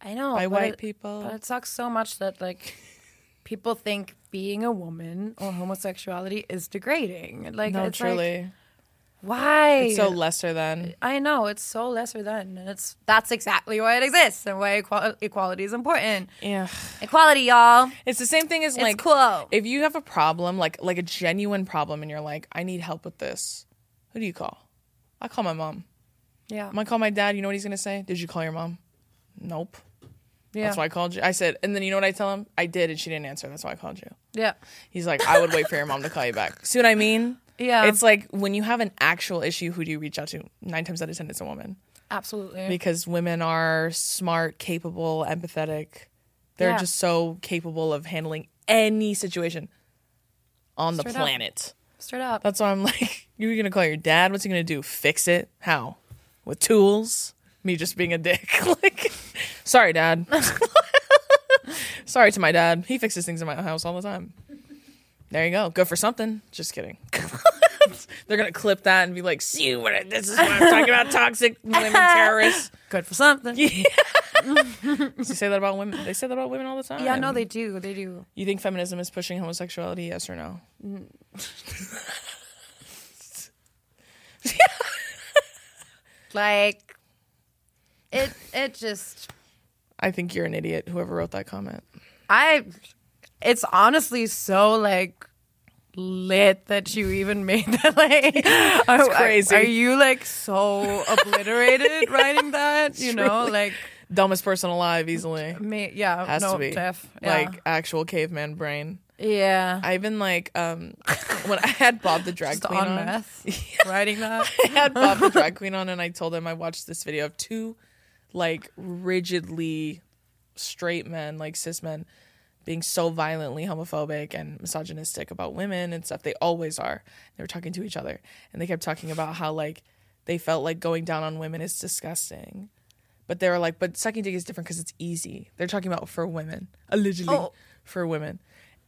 I know. by white it- people. But it sucks so much that like [laughs] people think being a woman or homosexuality is degrading. Like no, it's truly. like why? it's so lesser than. I know it's so lesser than, and it's that's exactly why it exists and why equal- equality is important. Yeah. Equality, y'all. It's the same thing as It's like cool. if you have a problem, like like a genuine problem, and you're like, I need help with this. Who do you call? I call my mom. Yeah, I'm gonna call my dad. You know what he's gonna say? Did you call your mom? Nope. yeah, That's why I called you. I said, and then you know what I tell him? I did, and she didn't answer. That's why I called you. yeah, He's like, I would wait for your mom to call you back. See what I mean? yeah. It's like when you have an actual issue, who do you reach out to? Nine times out of ten, it's a woman absolutely. because women are smart, capable, empathetic. They're Yeah. just so capable of handling any situation on the Straight up. planet. Straight up. That's why I'm like, [laughs] you're gonna call your dad. What's he gonna do? Fix it? How? With tools? Me just being a dick. [laughs] like, sorry, dad. [laughs] sorry to my dad. He fixes things in my house all the time. There you go. Good for something. Just kidding. [laughs] They're gonna clip that and be like, "See what? I- This is what I'm talking about. Toxic women terrorists." Good for something. Does he say that about women? They say that about women all the time. Yeah, no, they do. They do. You think feminism is pushing homosexuality? Yes or no? Mm. Like, it. It just. I think you're an idiot. Whoever wrote that comment. I. It's honestly so like lit that you even [laughs] made that. Like, are, crazy. Are, you like so obliterated [laughs] writing that? You know, like. Dumbest person alive, easily. Me, yeah, Has no, to be Def, yeah. like actual caveman brain. Yeah, I even like um when I had Bob the drag just queen on on. meth, [laughs] writing [laughs] that. I had Bob the drag [laughs] queen on, and I told him I watched this video of two like rigidly straight men, like cis men, being so violently homophobic and misogynistic about women and stuff. They always are. They were talking to each other, and they kept talking about how like they felt like going down on women is disgusting. But they were like, but sucking dick is different because it's easy. They're talking about for women, allegedly Oh. for women.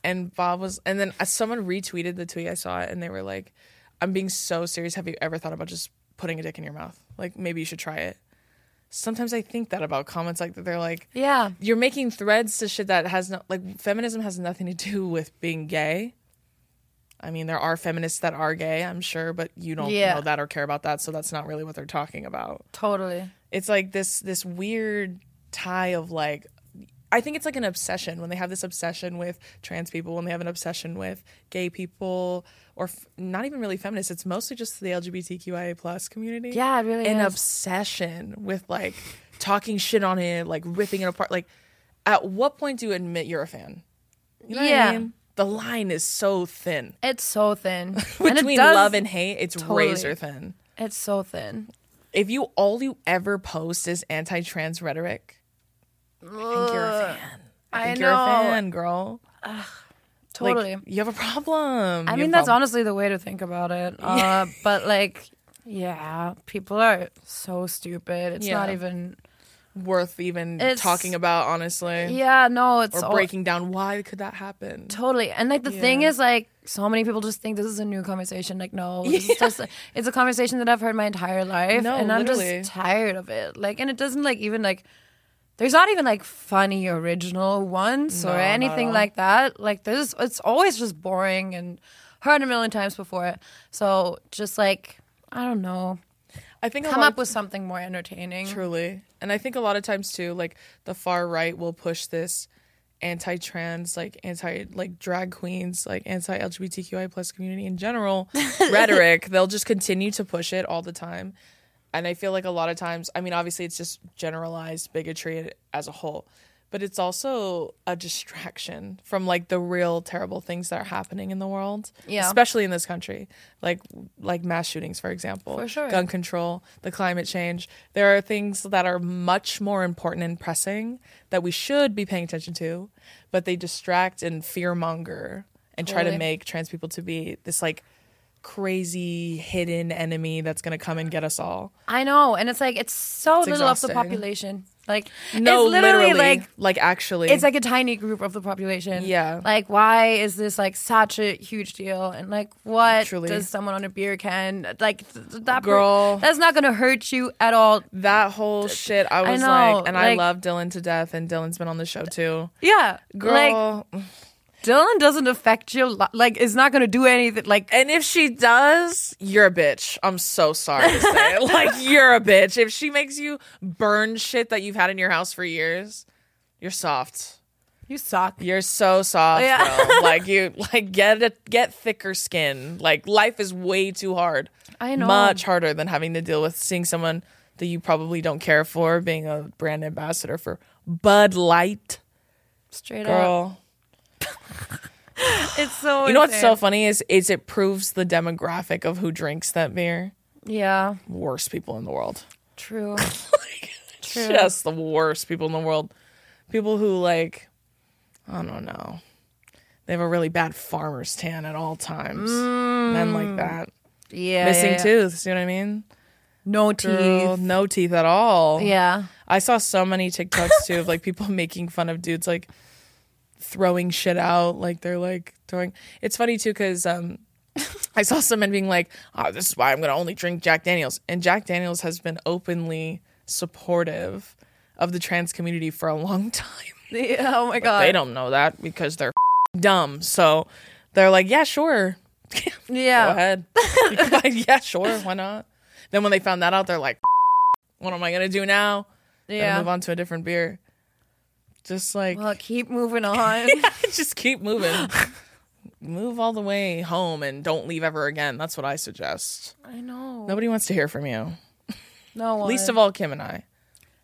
And Bob was, and then someone retweeted the tweet. I saw it, and they were like, "I'm being so serious. Have you ever thought about just putting a dick in your mouth? Like maybe you should try it." Sometimes I think that about comments like that. They're like, Yeah, "You're making threads to shit that has no like feminism has nothing to do with being gay." I mean, there are feminists that are gay, I'm sure, but you don't Yeah. know that or care about that, so that's not really what they're talking about totally. it's like this this weird tie of like I think it's like an obsession when they have this obsession with trans people, when they have an obsession with gay people, or f- not even really feminists. It's mostly just the LGBTQIA plus community. Yeah, it really an is. obsession with like talking shit on it, like ripping it apart. Like, at what point do you admit you're a fan? You know what Yeah. I mean? The line is so thin It's so thin. [laughs] between does, love and hate. It's Totally. razor thin. it's so thin. If you all you ever post is anti-trans rhetoric, I think you're a fan. I I think you're a know. fan, girl. Totally. Like, you have a problem. I You mean, have that's honestly the way to think about it. [laughs] Uh, but like, yeah, people are so stupid. It's not Yeah. even. worth even It's- talking about, honestly. Yeah, no, it's Or all- breaking down why could that happen? Totally. And like the thing Yeah. is like so many people just think this is a new conversation. Like no, this is [laughs] just it's a conversation that I've heard my entire life No, and I'm literally. just tired of it. Like and it doesn't like even like there's not even like funny original ones No, or anything like that. Like this it's always just boring and heard a million times before. So just like I don't know. I think a Come up with something more entertaining. Truly. And I think a lot of times too, like the far right will push this anti trans, like anti like drag queens, like anti LGBTQI plus community in general [laughs] rhetoric. They'll just continue to push it all the time. And I feel like a lot of times, I mean, obviously it's just generalized bigotry as a whole, but it's also a distraction from like the real terrible things that are happening in the world. Yeah. Especially in this country. Like like mass shootings, for example. For sure. Gun control, the climate change. There are things that are much more important and pressing that we should be paying attention to, but they distract and fearmonger and try to make trans people to be this like crazy hidden enemy that's going to come and get us all. I know, and it's like it's so It's little of the population. Like No, it's literally, literally, like like actually. it's like a tiny group of the population. Yeah. Like, why is this like such a huge deal? And like, what Truly. does someone on a beer can like th- that? per- Girl. that's not gonna hurt you at all. that whole shit, I was know, like, and I love Dylan to death, and Dylan's been on the show too. Yeah, like Girl, Dylan doesn't affect you. li- Like, it's not gonna do anything. Like, And if she does, you're a bitch. I'm so sorry to say. it. [laughs] like you're a bitch. If she makes you burn shit that you've had in your house for years, you're soft. you suck. You're so soft, Yeah. bro. [laughs] like you like get a get thicker skin. Like life is way too hard. I know. Much harder than having to deal with seeing someone that you probably don't care for being a brand ambassador for Bud Light. Straight up. Girl. [laughs] It's so. You know what's so funny is is it proves the demographic of who drinks that beer. Yeah. Worst people in the world. True. [laughs] True. just the worst people in the world. People who like, I don't know, they have a really bad farmer's tan at all times. Men like mm. that, Yeah. missing yeah, yeah. tooth. You know what I mean? No Girl, teeth. no teeth at all. Yeah. I saw so many TikToks too of like people [laughs] making fun of dudes like throwing shit out, like they're like throwing. It's funny too because um, [laughs] I saw some men being like, "Oh, this is why I'm gonna only drink Jack Daniels," and Jack Daniels has been openly supportive of the trans community for a long [laughs] time. Yeah, oh my god. They don't know that because they're [laughs] dumb. So they're like, yeah, sure. Yeah. Go ahead. Buy- yeah, sure. Why not? Then when they found that out, they're like, what am I to do now? Gotta Yeah. move on to a different beer. Just like, Well, keep moving [laughs] on. just keep moving. Move all the way home and don't leave ever again. That's what I suggest. I know. Nobody wants to hear from you. No [laughs] one. Least of all, Kim and I.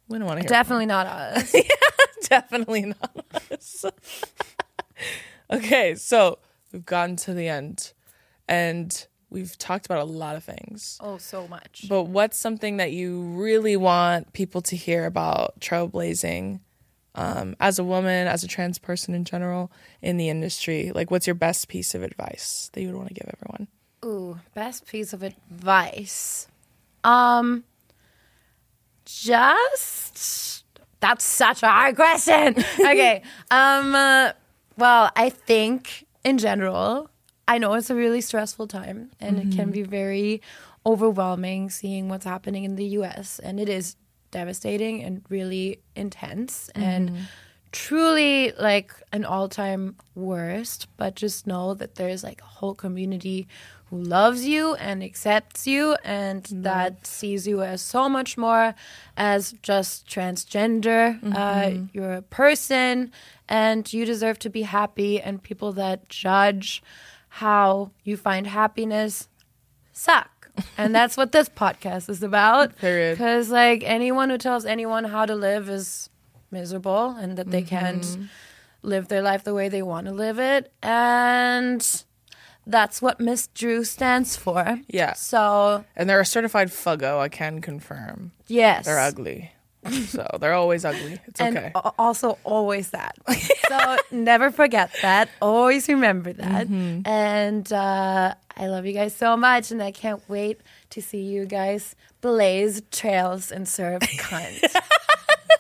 We don't want to hear. Definitely not us. [laughs] yeah, Definitely not us. okay, so we've gotten to the end and we've talked about a lot of things. oh, so much. But what's something that you really want people to hear about trailblazing um, as a woman, as a trans person in general in the industry? Like, what's your best piece of advice that you would want to give everyone? Ooh, best piece of advice. Um, just that's such a hard question. [laughs] okay. Um. uh, well, I think in general, I know it's a really stressful time, and it can be very overwhelming seeing what's happening in the U.S. and it is devastating and really intense and mm-hmm. truly like an all-time worst. But just know that there's like a whole community who loves you and accepts you and mm-hmm. that sees you as so much more as just transgender uh, mm-hmm. you're a person and you deserve to be happy. And people that judge how you find happiness suck and that's what this podcast is about Period. because like anyone who tells anyone how to live is miserable and that they Mm-hmm. can't live their life the way they want to live it and that's what miss drew stands for Yeah. so And they're a certified fuggo, I can confirm. yes They're ugly. So they're always ugly. It's and okay. a- also always that [laughs] so never forget that always remember that Mm-hmm. and uh, i love you guys so much and i can't wait to see you guys blaze trails and serve cunt [laughs]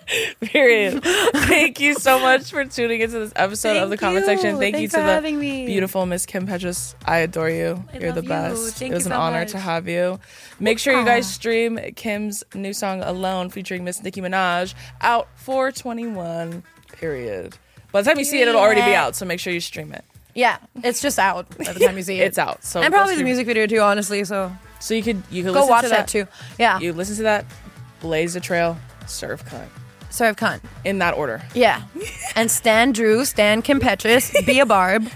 [laughs] Period. Thank you so much for tuning into this episode of the Thank comment section. you. Thank you to the having me. beautiful Miss Kim Petras. I adore you. I You're the you. best. Thank it was you an so honor much. to have you. Make sure you guys stream Kim's new song Alone featuring Miss Nicki Minaj out 421. Period. By the time you see it, it'll already be out, so make sure you stream it. yeah it's just out by the time you see [laughs] it It's out. So and probably the music video too honestly so So you could you could go listen watch to that. too yeah You listen to that, blaze the trail, serve cunt. Serve cunt In that order. yeah and stan drew stan kim petras be a barb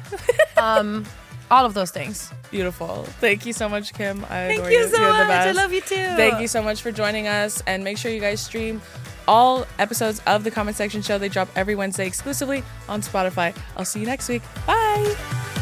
um all of those things Beautiful. Thank you so much, Kim. I thank adore you so You're the much best. i love you too Thank you so much for joining us. And make sure you guys stream all episodes of the Comment Section Show. They drop every Wednesday exclusively on Spotify. I'll see you next week. Bye.